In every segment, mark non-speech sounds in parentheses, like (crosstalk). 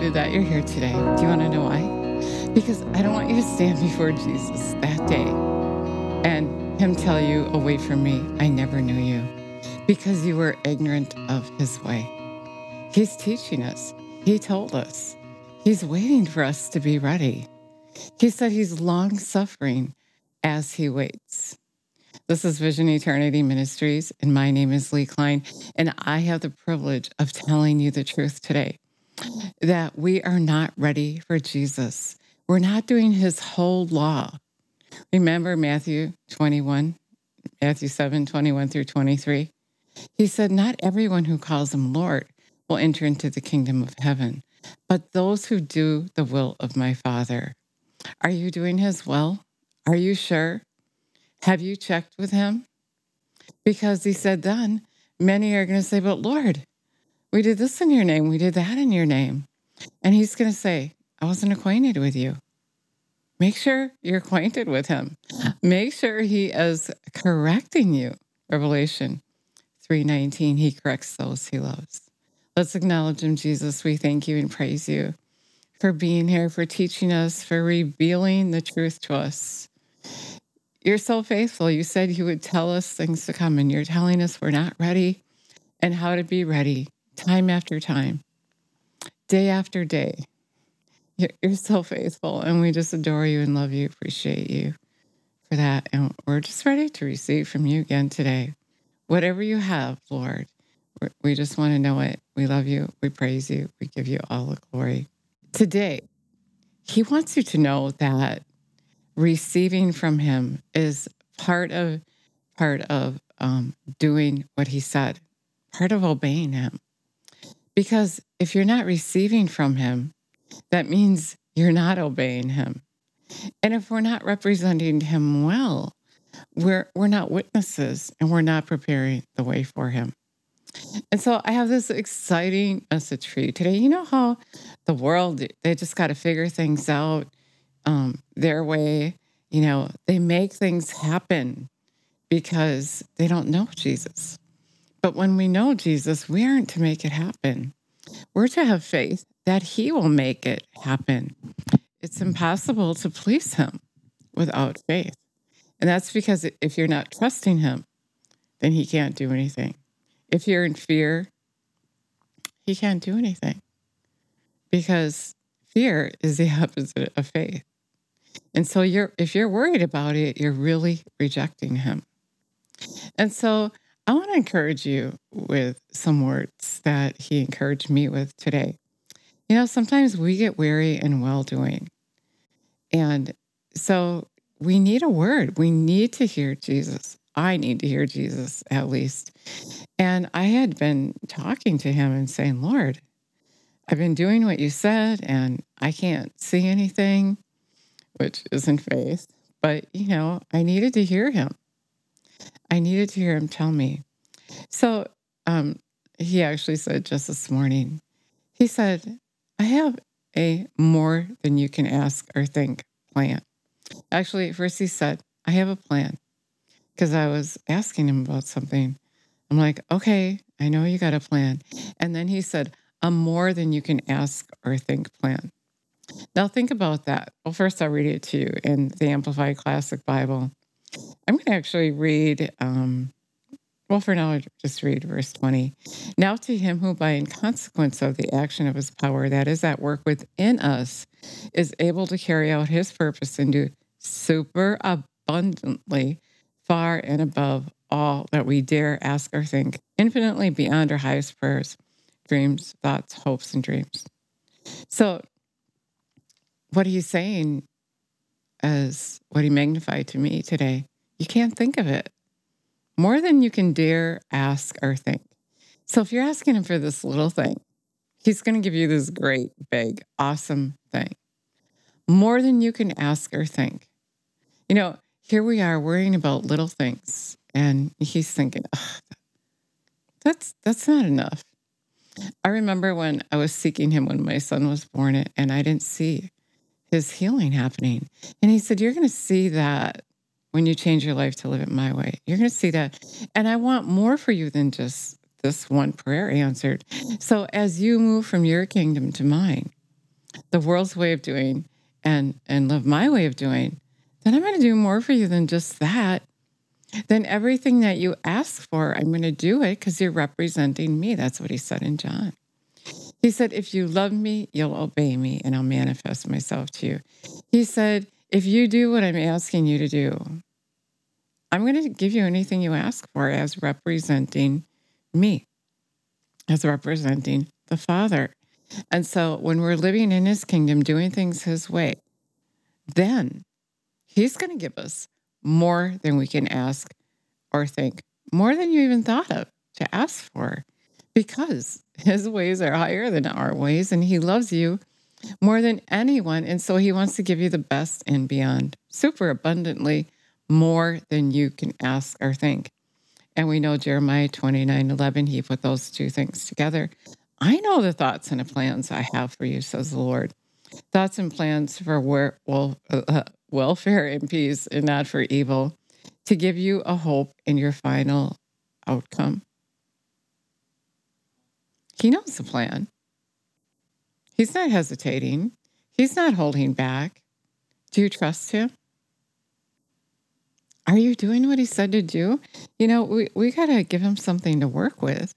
excited that you're here today. Do you want to know why? Because I don't want you to stand before Jesus that day and Him tell you, Away from me, I never knew you, because you were ignorant of His way. He's teaching us, He told us, He's waiting for us to be ready. He said He's long suffering as He waits. This is Vision Eternity Ministries, and my name is Lee Klein, and I have the privilege of telling you the truth today that we are not ready for Jesus. We're not doing his whole law. Remember Matthew 21, Matthew 7, 21 through 23? He said, Not everyone who calls him Lord will enter into the kingdom of heaven, but those who do the will of my Father. Are you doing his will? Are you sure? Have you checked with him? Because he said then, many are going to say, But Lord, we did this in your name, we did that in your name. And he's going to say, I wasn't acquainted with you. Make sure you're acquainted with him. Make sure he is correcting you. Revelation 3:19, he corrects those he loves. Let's acknowledge him, Jesus. We thank you and praise you for being here, for teaching us, for revealing the truth to us. You're so faithful. You said you would tell us things to come, and you're telling us we're not ready and how to be ready time after time, day after day. You're, you're so faithful, and we just adore you and love you, appreciate you for that. And we're just ready to receive from you again today. Whatever you have, Lord, we just want to know it. We love you. We praise you. We give you all the glory. Today, He wants you to know that receiving from him is part of part of um, doing what he said part of obeying him because if you're not receiving from him that means you're not obeying him and if we're not representing him well we're we're not witnesses and we're not preparing the way for him and so i have this exciting message for you today you know how the world they just got to figure things out um, their way. You know, they make things happen because they don't know Jesus. But when we know Jesus, we aren't to make it happen. We're to have faith that He will make it happen. It's impossible to please Him without faith. And that's because if you're not trusting Him, then He can't do anything. If you're in fear, He can't do anything because fear is the (laughs) opposite of faith. And so you're if you're worried about it, you're really rejecting him. And so I want to encourage you with some words that he encouraged me with today. You know, sometimes we get weary in well doing. And so we need a word. We need to hear Jesus. I need to hear Jesus at least. And I had been talking to him and saying, Lord, I've been doing what you said and I can't see anything which isn't faith. But, you know, I needed to hear him. I needed to hear him tell me. So um, he actually said just this morning, he said, I have a more than you can ask or think plan. Actually, first he said, I have a plan because I was asking him about something. I'm like, okay, I know you got a plan. And then he said, a more than you can ask or think plan. Now, think about that. Well, first, I'll read it to you in the Amplified Classic Bible. I'm going to actually read, um, well, for now, I'll just read verse 20. Now, to him who, by in consequence of the action of his power that is at work within us, is able to carry out his purpose and do super abundantly, far and above all that we dare ask or think, infinitely beyond our highest prayers, dreams, thoughts, hopes, and dreams. So, what he's saying as what he magnified to me today, you can't think of it more than you can dare ask or think. So if you're asking him for this little thing, he's going to give you this great, big, awesome thing. More than you can ask or think. You know, here we are worrying about little things, and he's thinking, that's that's not enough. I remember when I was seeking him when my son was born, and I didn't see his healing happening. And he said, You're going to see that when you change your life to live it my way. You're going to see that. And I want more for you than just this one prayer answered. So as you move from your kingdom to mine, the world's way of doing and and love my way of doing, then I'm going to do more for you than just that. Then everything that you ask for, I'm going to do it because you're representing me. That's what he said in John. He said, If you love me, you'll obey me and I'll manifest myself to you. He said, If you do what I'm asking you to do, I'm going to give you anything you ask for as representing me, as representing the Father. And so when we're living in his kingdom, doing things his way, then he's going to give us more than we can ask or think, more than you even thought of to ask for, because his ways are higher than our ways and he loves you more than anyone. And so he wants to give you the best and beyond, super abundantly, more than you can ask or think. And we know Jeremiah 29 11, he put those two things together. I know the thoughts and the plans I have for you, says the Lord. Thoughts and plans for where, well, uh, welfare and peace and not for evil, to give you a hope in your final outcome. He knows the plan. He's not hesitating. He's not holding back. Do you trust him? Are you doing what he said to do? You know, we, we got to give him something to work with.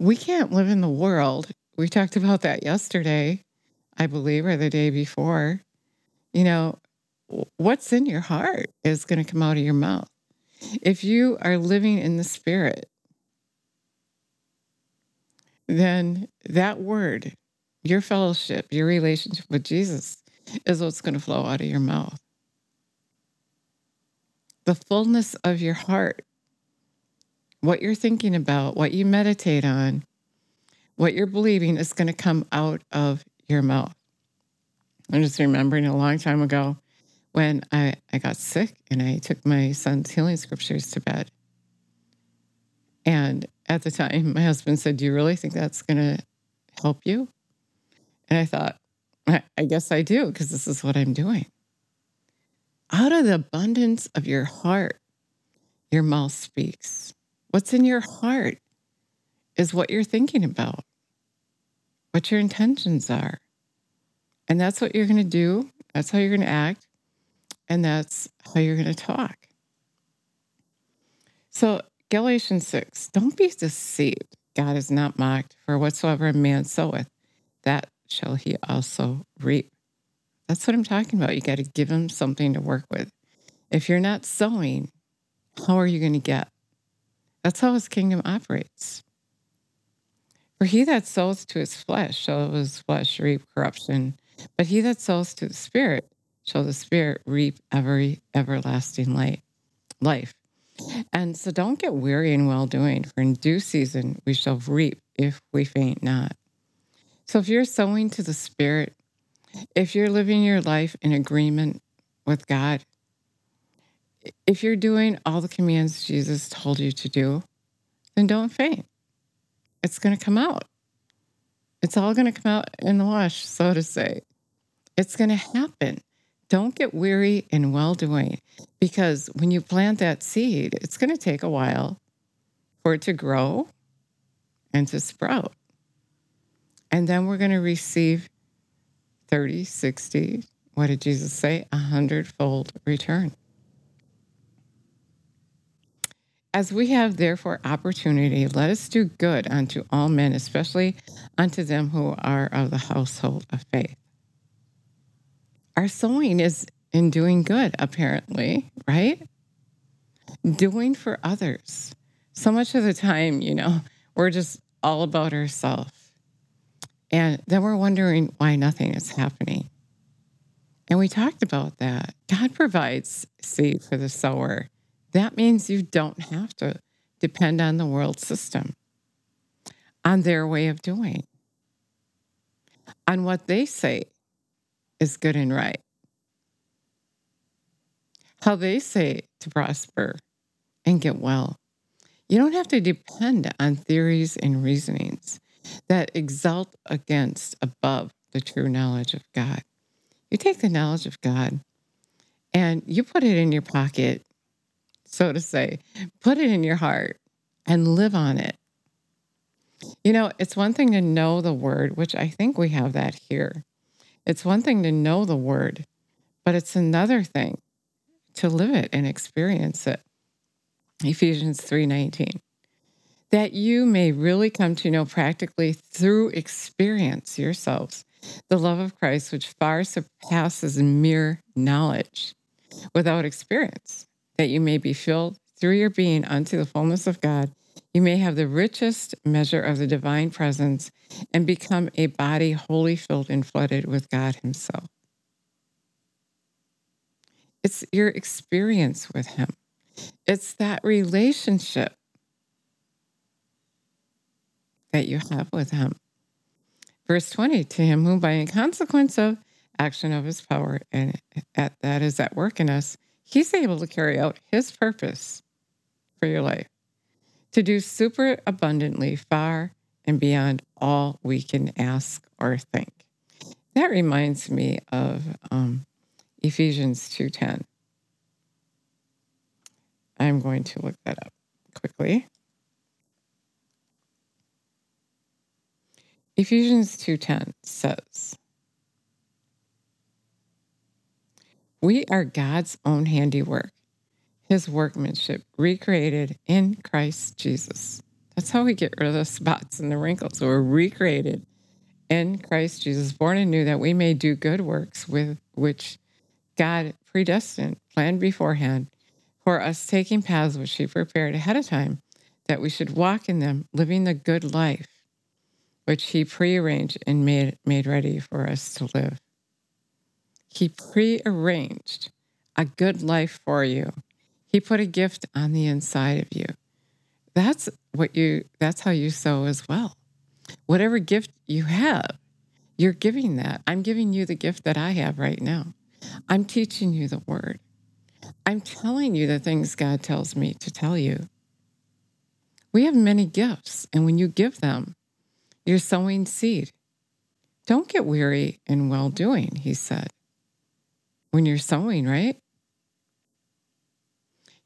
We can't live in the world. We talked about that yesterday, I believe, or the day before. You know, what's in your heart is going to come out of your mouth. If you are living in the spirit, then that word, your fellowship, your relationship with Jesus is what's going to flow out of your mouth. The fullness of your heart, what you're thinking about, what you meditate on, what you're believing is going to come out of your mouth. I'm just remembering a long time ago when I, I got sick and I took my son's healing scriptures to bed. And at the time, my husband said, Do you really think that's going to help you? And I thought, I, guess I do, because this is what I'm doing. Out of the abundance of your heart, your mouth speaks. What's in your heart is what you're thinking about, what your intentions are. And that's what you're going to do. That's how you're going to act. And that's how you're going to talk. So, Galatians 6 don't be deceived. God is not mocked, for whatsoever a man soweth, that shall he also reap. That's what I'm talking about. You got to give him something to work with. If you're not sowing, how are you going to get? That's how his kingdom operates. For he that sows to his flesh shall his flesh reap corruption, but he that sows to the Spirit shall the Spirit reap every everlasting life. And so don't get weary in well doing, for in due season we shall reap if we faint not. So if you're sowing to the Spirit, if you're living your life in agreement with God, if you're doing all the commands Jesus told you to do, then don't faint. It's going to come out. It's all going to come out in the wash, so to say. It's going to happen. Don't get weary in well doing because when you plant that seed, it's going to take a while for it to grow and to sprout. And then we're going to receive 30, 60, what did Jesus say? A hundredfold return. As we have therefore opportunity, let us do good unto all men, especially unto them who are of the household of faith. Our sowing is in doing good, apparently, right? Doing for others. So much of the time, you know, we're just all about ourselves. And then we're wondering why nothing is happening. And we talked about that. God provides seed for the sower. That means you don't have to depend on the world system, on their way of doing, on what they say is good and right, how they say to prosper and get well. You don't have to depend on theories and reasonings that exalt against above the true knowledge of God. You take the knowledge of God and you put it in your pocket, so to say, put it in your heart, and live on it. You know, it's one thing to know the word, which I think we have that here. It's one thing to know the word, but it's another thing to live it and experience it. Ephesians 3:19. That you may really come to know practically through experience yourselves the love of Christ which far surpasses mere knowledge without experience, that you may be filled through your being unto the fullness of God. You may have the richest measure of the divine presence and become a body wholly filled and flooded with God Himself. It's your experience with Him, it's that relationship that you have with Him. Verse 20 To Him who, by consequence of action of His power, and at, that is at work in us, He's able to carry out His purpose for your life, to do super abundantly far and beyond all we can ask or think. That reminds me of um, Ephesians 2:10. I'm going to look that up quickly. Ephesians 2:10 says, "We are God's own handiwork, his workmanship, recreated in Christ Jesus." That's how we get rid of the spots and the wrinkles. We're recreated in Christ Jesus, born anew that we may do good works with which God predestined, planned beforehand for us, taking paths which He prepared ahead of time, that we should walk in them, living the good life which He prearranged and made, made ready for us to live. He prearranged a good life for you. He put a gift on the inside of you. That's what you that's how you sow as well. Whatever gift you have, you're giving that. I'm giving you the gift that I have right now. I'm teaching you the word. I'm telling you the things God tells me to tell you. We have many gifts, and when you give them, you're sowing seed. Don't get weary in well doing, he said. When you're sowing, right?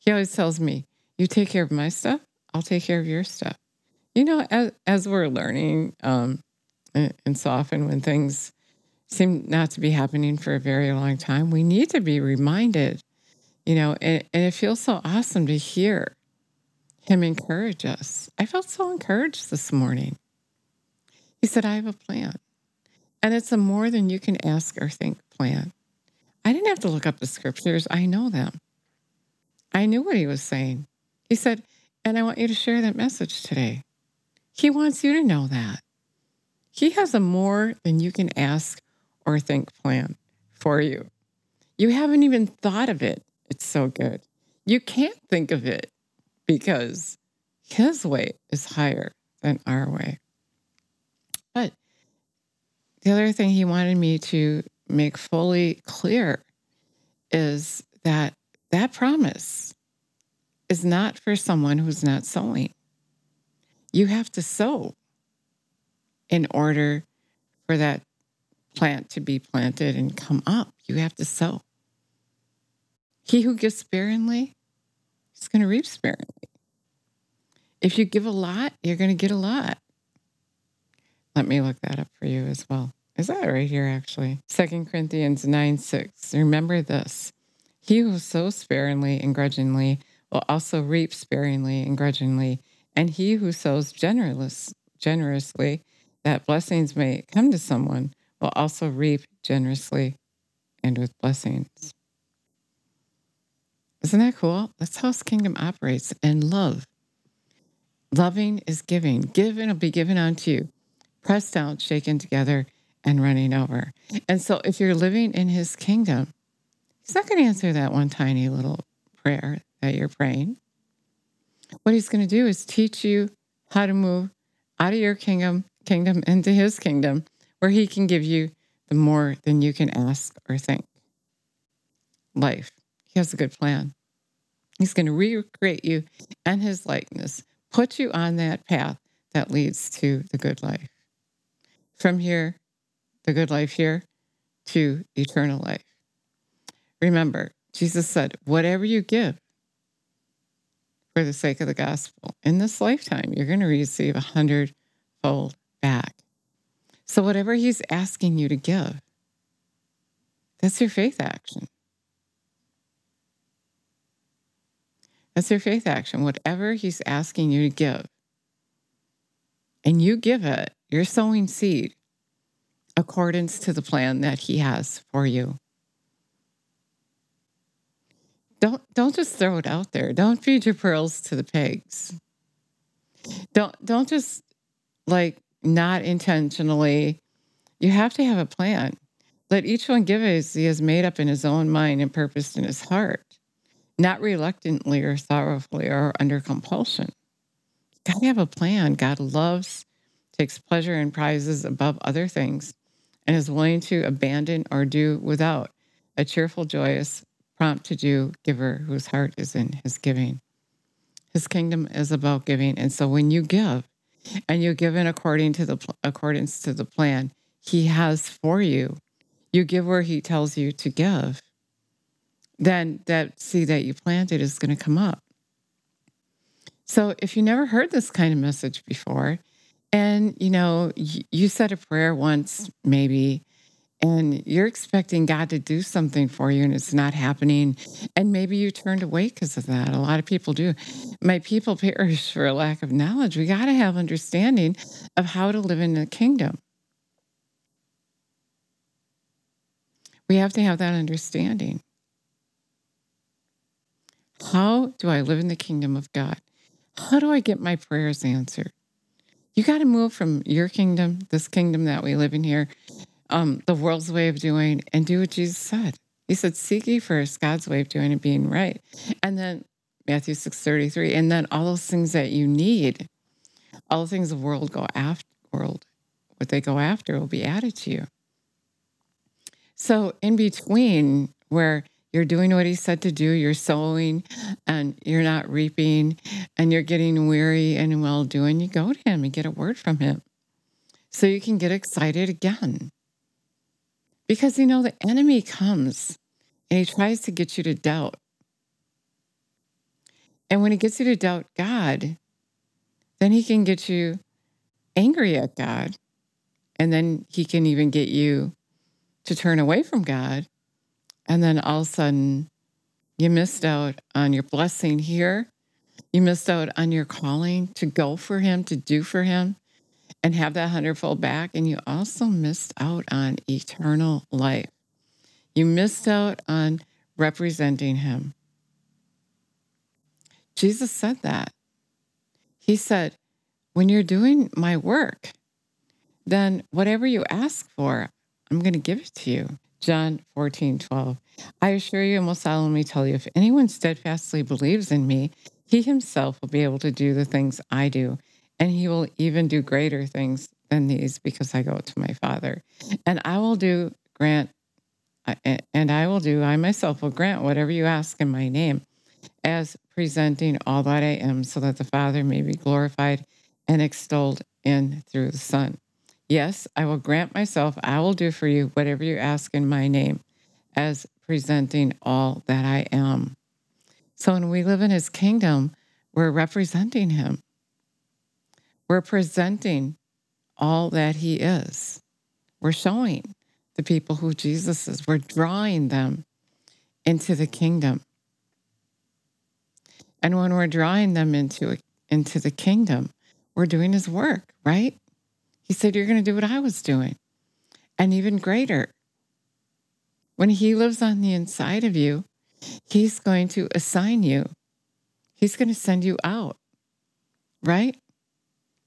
He always tells me, You take care of my stuff, I'll take care of your stuff. You know, as, as we're learning, um, and, and so often when things seem not to be happening for a very long time, we need to be reminded, you know, and, and it feels so awesome to hear him encourage us. I felt so encouraged this morning. He said, I have a plan. And it's a more than you can ask or think plan. I didn't have to look up the scriptures, I know them. I knew what he was saying. He said, and I want you to share that message today. He wants you to know that. He has a more than you can ask or think plan for you. You haven't even thought of it. It's so good. You can't think of it because his way is higher than our way. But the other thing he wanted me to make fully clear is that that promise is not for someone who's not sowing. You have to sow in order for that plant to be planted and come up. You have to sow. He who gives sparingly is going to reap sparingly. If you give a lot, you're going to get a lot. Let me look that up for you as well. Is that right here, actually? Second Corinthians 9 6. Remember this He who sows sparingly and grudgingly will also reap sparingly and grudgingly. And he who sows generous, generously, that blessings may come to someone, will also reap generously and with blessings. Isn't that cool? That's how his kingdom operates. And love. Loving is giving. Giving will be given unto you, pressed down, shaken together, and running over. And so if you're living in his kingdom, he's not going to answer that one tiny little prayer that you're praying. What he's going to do is teach you how to move out of your kingdom kingdom into his kingdom where he can give you the more than you can ask or think. Life. He has a good plan. He's going to recreate you and his likeness, put you on that path that leads to the good life. From here, the good life here, to eternal life. Remember, Jesus said, whatever you give, for the sake of the gospel. In this lifetime, you're going to receive a hundredfold back. So, whatever He's asking you to give, that's your faith action. That's your faith action. Whatever He's asking you to give, and you give it, you're sowing seed accordance to the plan that He has for you. Don't don't just throw it out there. Don't feed your pearls to the pigs. Don't don't just like not intentionally. You have to have a plan. Let each one give as he has made up in his own mind and purposed in his heart, not reluctantly or sorrowfully or under compulsion. Gotta have a plan. God loves, takes pleasure in prizes above other things, and is willing to abandon or do without a cheerful, joyous, prompt to do giver whose heart is in his giving. His kingdom is about giving. And so when you give and you give in according to the accordance to the plan he has for you, you give where he tells you to give, then that seed that you planted is going to come up. So if you never heard this kind of message before, and you know, you said a prayer once, maybe, and you're expecting God to do something for you and it's not happening. And maybe you turned away because of that. A lot of people do. My people (laughs) perish for a lack of knowledge. We got to have understanding of how to live in the kingdom. We have to have that understanding. How do I live in the kingdom of God? How do I get my prayers answered? You got to move from your kingdom, this kingdom that we live in here, um, the world's way of doing and do what Jesus said. He said, "Seek ye first God's way of doing and being right," and then Matthew six thirty three, and then all those things that you need, all the things the world go after, world, what they go after will be added to you. So in between, where you're doing what He said to do, you're sowing, and you're not reaping, and you're getting weary and well doing, you go to Him and get a word from Him, so you can get excited again because, you know, the enemy comes and he tries to get you to doubt. And when he gets you to doubt God, then he can get you angry at God. And then he can even get you to turn away from God. And then all of a sudden, you missed out on your blessing here. You missed out on your calling to go for him, to do for him and have that hundredfold back. And you also missed out on eternal life. You missed out on representing him. Jesus said that. He said, When you're doing my work, then whatever you ask for, I'm going to give it to you. John 14, 12. I assure you and will solemnly tell you, if anyone steadfastly believes in me, he himself will be able to do the things I do and he will even do greater things than these because I go to my Father. And I will do, grant, and I will do, I myself will grant whatever you ask in my name, as presenting all that I am, so that the Father may be glorified and extolled in through the Son. Yes, I will grant myself, I will do for you whatever you ask in my name, as presenting all that I am. So when we live in his kingdom, we're representing him. We're presenting all that He is. We're showing the people who Jesus is. We're drawing them into the kingdom. And when we're drawing them into, into the kingdom, we're doing His work, right? He said, You're going to do what I was doing, and even greater. When He lives on the inside of you, He's going to assign you, He's going to send you out, right?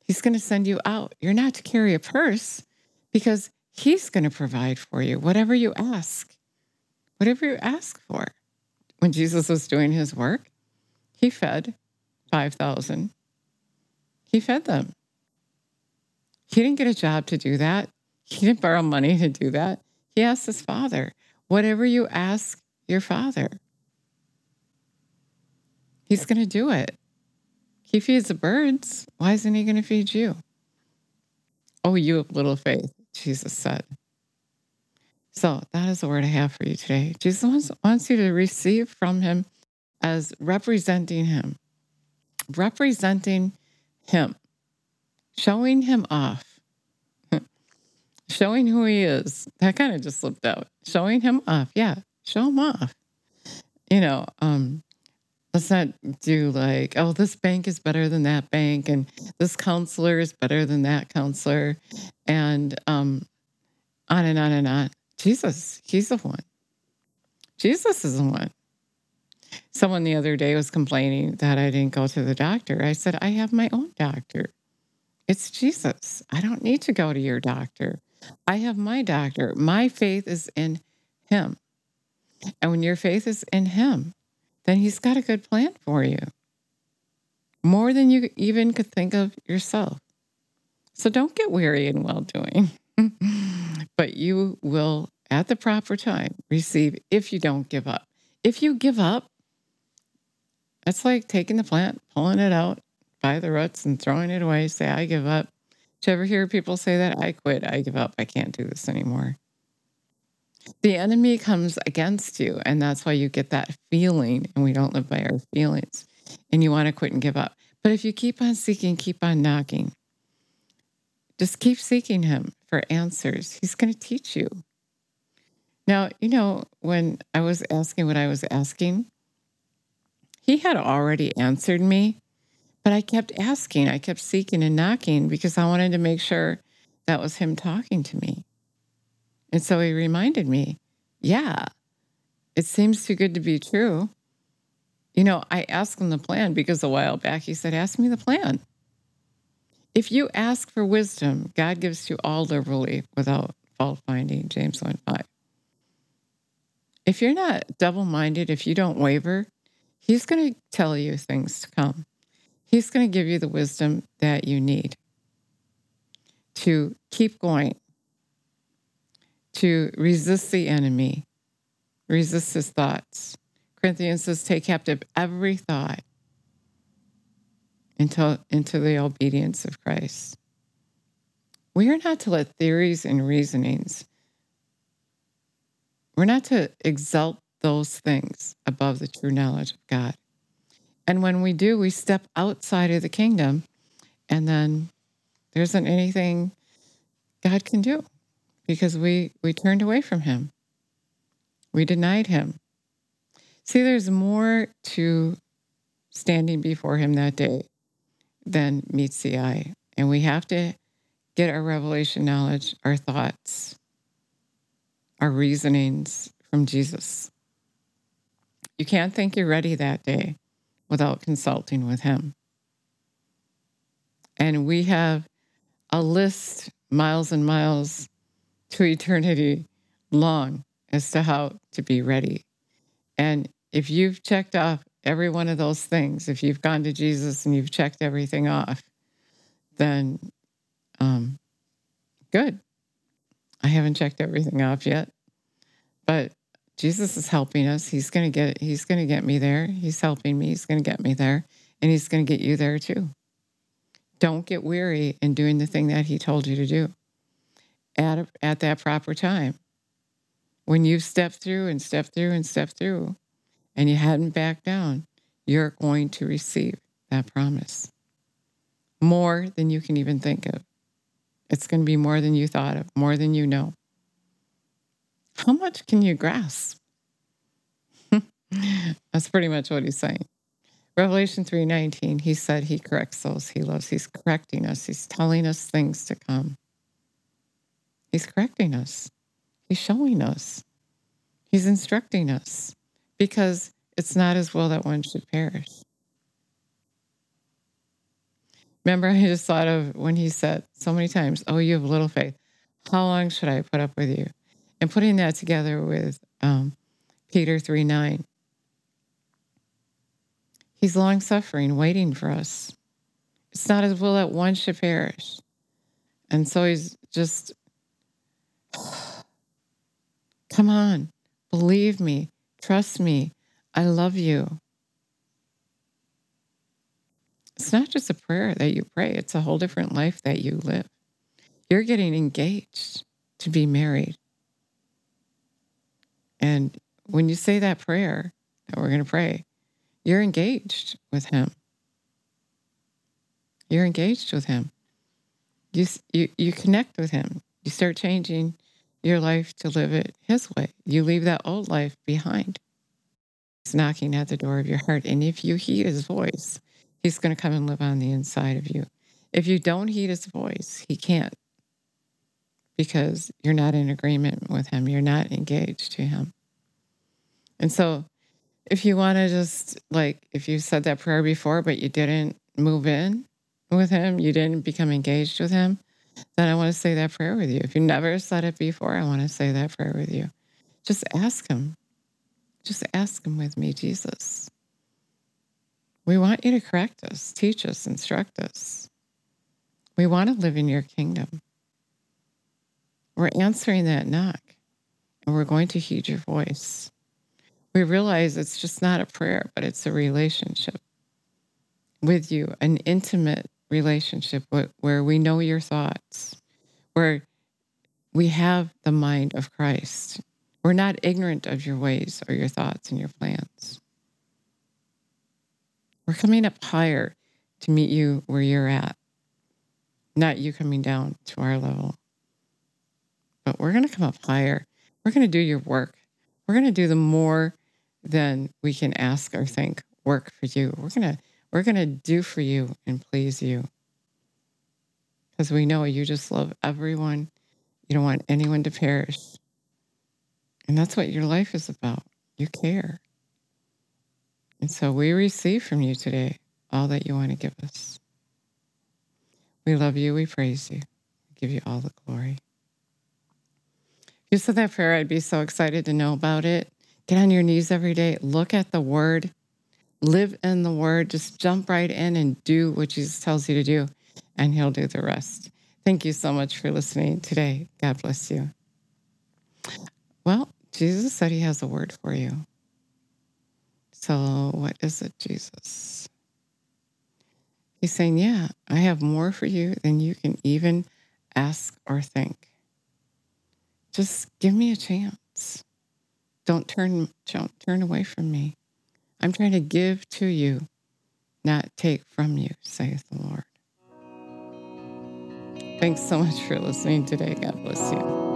He's going to send you out. You're not to carry a purse because He's going to provide for you whatever you ask, whatever you ask for. When Jesus was doing his work, he fed 5,000. He fed them. He didn't get a job to do that. He didn't borrow money to do that. He asked his father, whatever you ask your father, he's going to do it. He feeds the birds. Why isn't he going to feed you? Oh, you have little faith, Jesus said. So that is the word I have for you today. Jesus wants, wants you to receive from him as representing him. representing him, showing him off, (laughs) showing who he is. That kind of just slipped out. Showing him off. Yeah, show him off. You know, um, let's not do like, oh, this bank is better than that bank, and this counselor is better than that counselor, and um, on and on and on. Jesus, he's the one. Jesus is the one. Someone the other day was complaining that I didn't go to the doctor. I said, I have my own doctor. It's Jesus. I don't need to go to your doctor. I have my doctor. My faith is in him. And when your faith is in him, then he's got a good plan for you. More than you even could think of yourself. So don't get weary in well doing, (laughs) but you will, at the proper time, receive if you don't give up. If you give up, that's like taking the plant, pulling it out by the roots and throwing it away. Say, I give up. Do you ever hear people say that? I quit. I give up. I can't do this anymore. The enemy comes against you, and that's why you get that feeling, and we don't live by our feelings, and you want to quit and give up. But if you keep on seeking, keep on knocking, just keep seeking Him for answers, He's going to teach you. Now, you know, when I was asking what I was asking, he had already answered me, but I kept asking, I kept seeking and knocking because I wanted to make sure that was him talking to me. And so he reminded me, yeah, it seems too good to be true. You know, I asked him the plan because a while back he said, Ask me the plan. If you ask for wisdom, God gives to all liberally without fault finding, James 1 5. If you're not double minded, if you don't waver, He's going to tell you things to come. He's going to give you the wisdom that you need to keep going, to resist the enemy, resist his thoughts. Corinthians says, take captive every thought into, into the obedience of Christ. We are not to let theories and reasonings, we're not to exalt those things above the true knowledge of God. And when we do, we step outside of the kingdom, and then there isn't anything God can do because we, we turned away from Him. We denied Him. See, there's more to standing before Him that day than meets the eye. And we have to get our revelation knowledge, our thoughts, our reasonings from Jesus. You can't think you're ready that day without consulting with Him. And we have a list miles and miles to eternity long as to how to be ready. And if you've checked off every one of those things, if you've gone to Jesus and you've checked everything off, then um, good. I haven't checked everything off yet, but Jesus is helping us. He's to get he's to get me there. He's helping me. He's to get me there and he's to get you there too. Don't get weary in doing the thing that he told you to do at a, at that proper time. When you've stepped through and stepped through and stepped through and you hadn't backed down, you're going to receive that promise. More than you can even think of. It's going to be more than you thought of, more than you know. How much can you grasp? (laughs) That's pretty much what he's saying. Revelation 3:19, he said he corrects those he loves. He's correcting us. He's telling us things to come. He's correcting us. He's showing us. He's instructing us because it's not his will that one should perish. Remember, I just thought of when he said so many times, Oh, you have little faith. How long should I put up with you? and putting that together with um, Peter 3 9. He's long suffering, waiting for us. It's not his will that one should perish. And so he's just, (sighs) come on, believe me, trust me, I love you. It's not just a prayer that you pray, it's a whole different life that you live. You're getting engaged to be married. And when you say that prayer that we're going to pray, you're engaged with Him. You're engaged with Him. You, you, you connect with Him. You start changing your life to live it His way. You leave that old life behind. He's knocking at the door of your heart. And if you heed His voice, He's going to come and live on the inside of you. If you don't heed His voice, He can't because you're not in agreement with Him. You're not engaged to Him. And so, if you want to just like, if you said that prayer before, but you didn't move in with Him, you didn't become engaged with Him, then I want to say that prayer with you. If you never said it before, I want to say that prayer with you. Just ask Him. Just ask Him with me, Jesus. We want you to correct us, teach us, instruct us. We want to live in your kingdom. We're answering that knock and we're going to heed your voice. We realize it's just not a prayer, but it's a relationship with you, an intimate relationship where we know your thoughts, where we have the mind of Christ. We're not ignorant of your ways or your thoughts and your plans. We're coming up higher to meet you where you're at, not you coming down to our level but we're going to come up higher. We're going to do your work. We're going to do the more than we can ask or think work for you. We're going to we're going to do for you and please you. Cuz we know you just love everyone. You don't want anyone to perish. And that's what your life is about. You care. And so we receive from you today all that you want to give us. We love you. We praise you. We give you all the glory If you said that prayer, I'd be so excited to know about it. Get on your knees every day, look at the word, live in the word, just jump right in and do what Jesus tells you to do, and he'll do the rest. Thank you so much for listening today. God bless you. Well, Jesus said he has a word for you. So, what is it, Jesus? He's saying, Yeah, I have more for you than you can even ask or think just give me a chance. Don't turn don't turn away from me. I'm trying to give to you, not take from you, saith the Lord. Thanks so much for listening today. God bless you.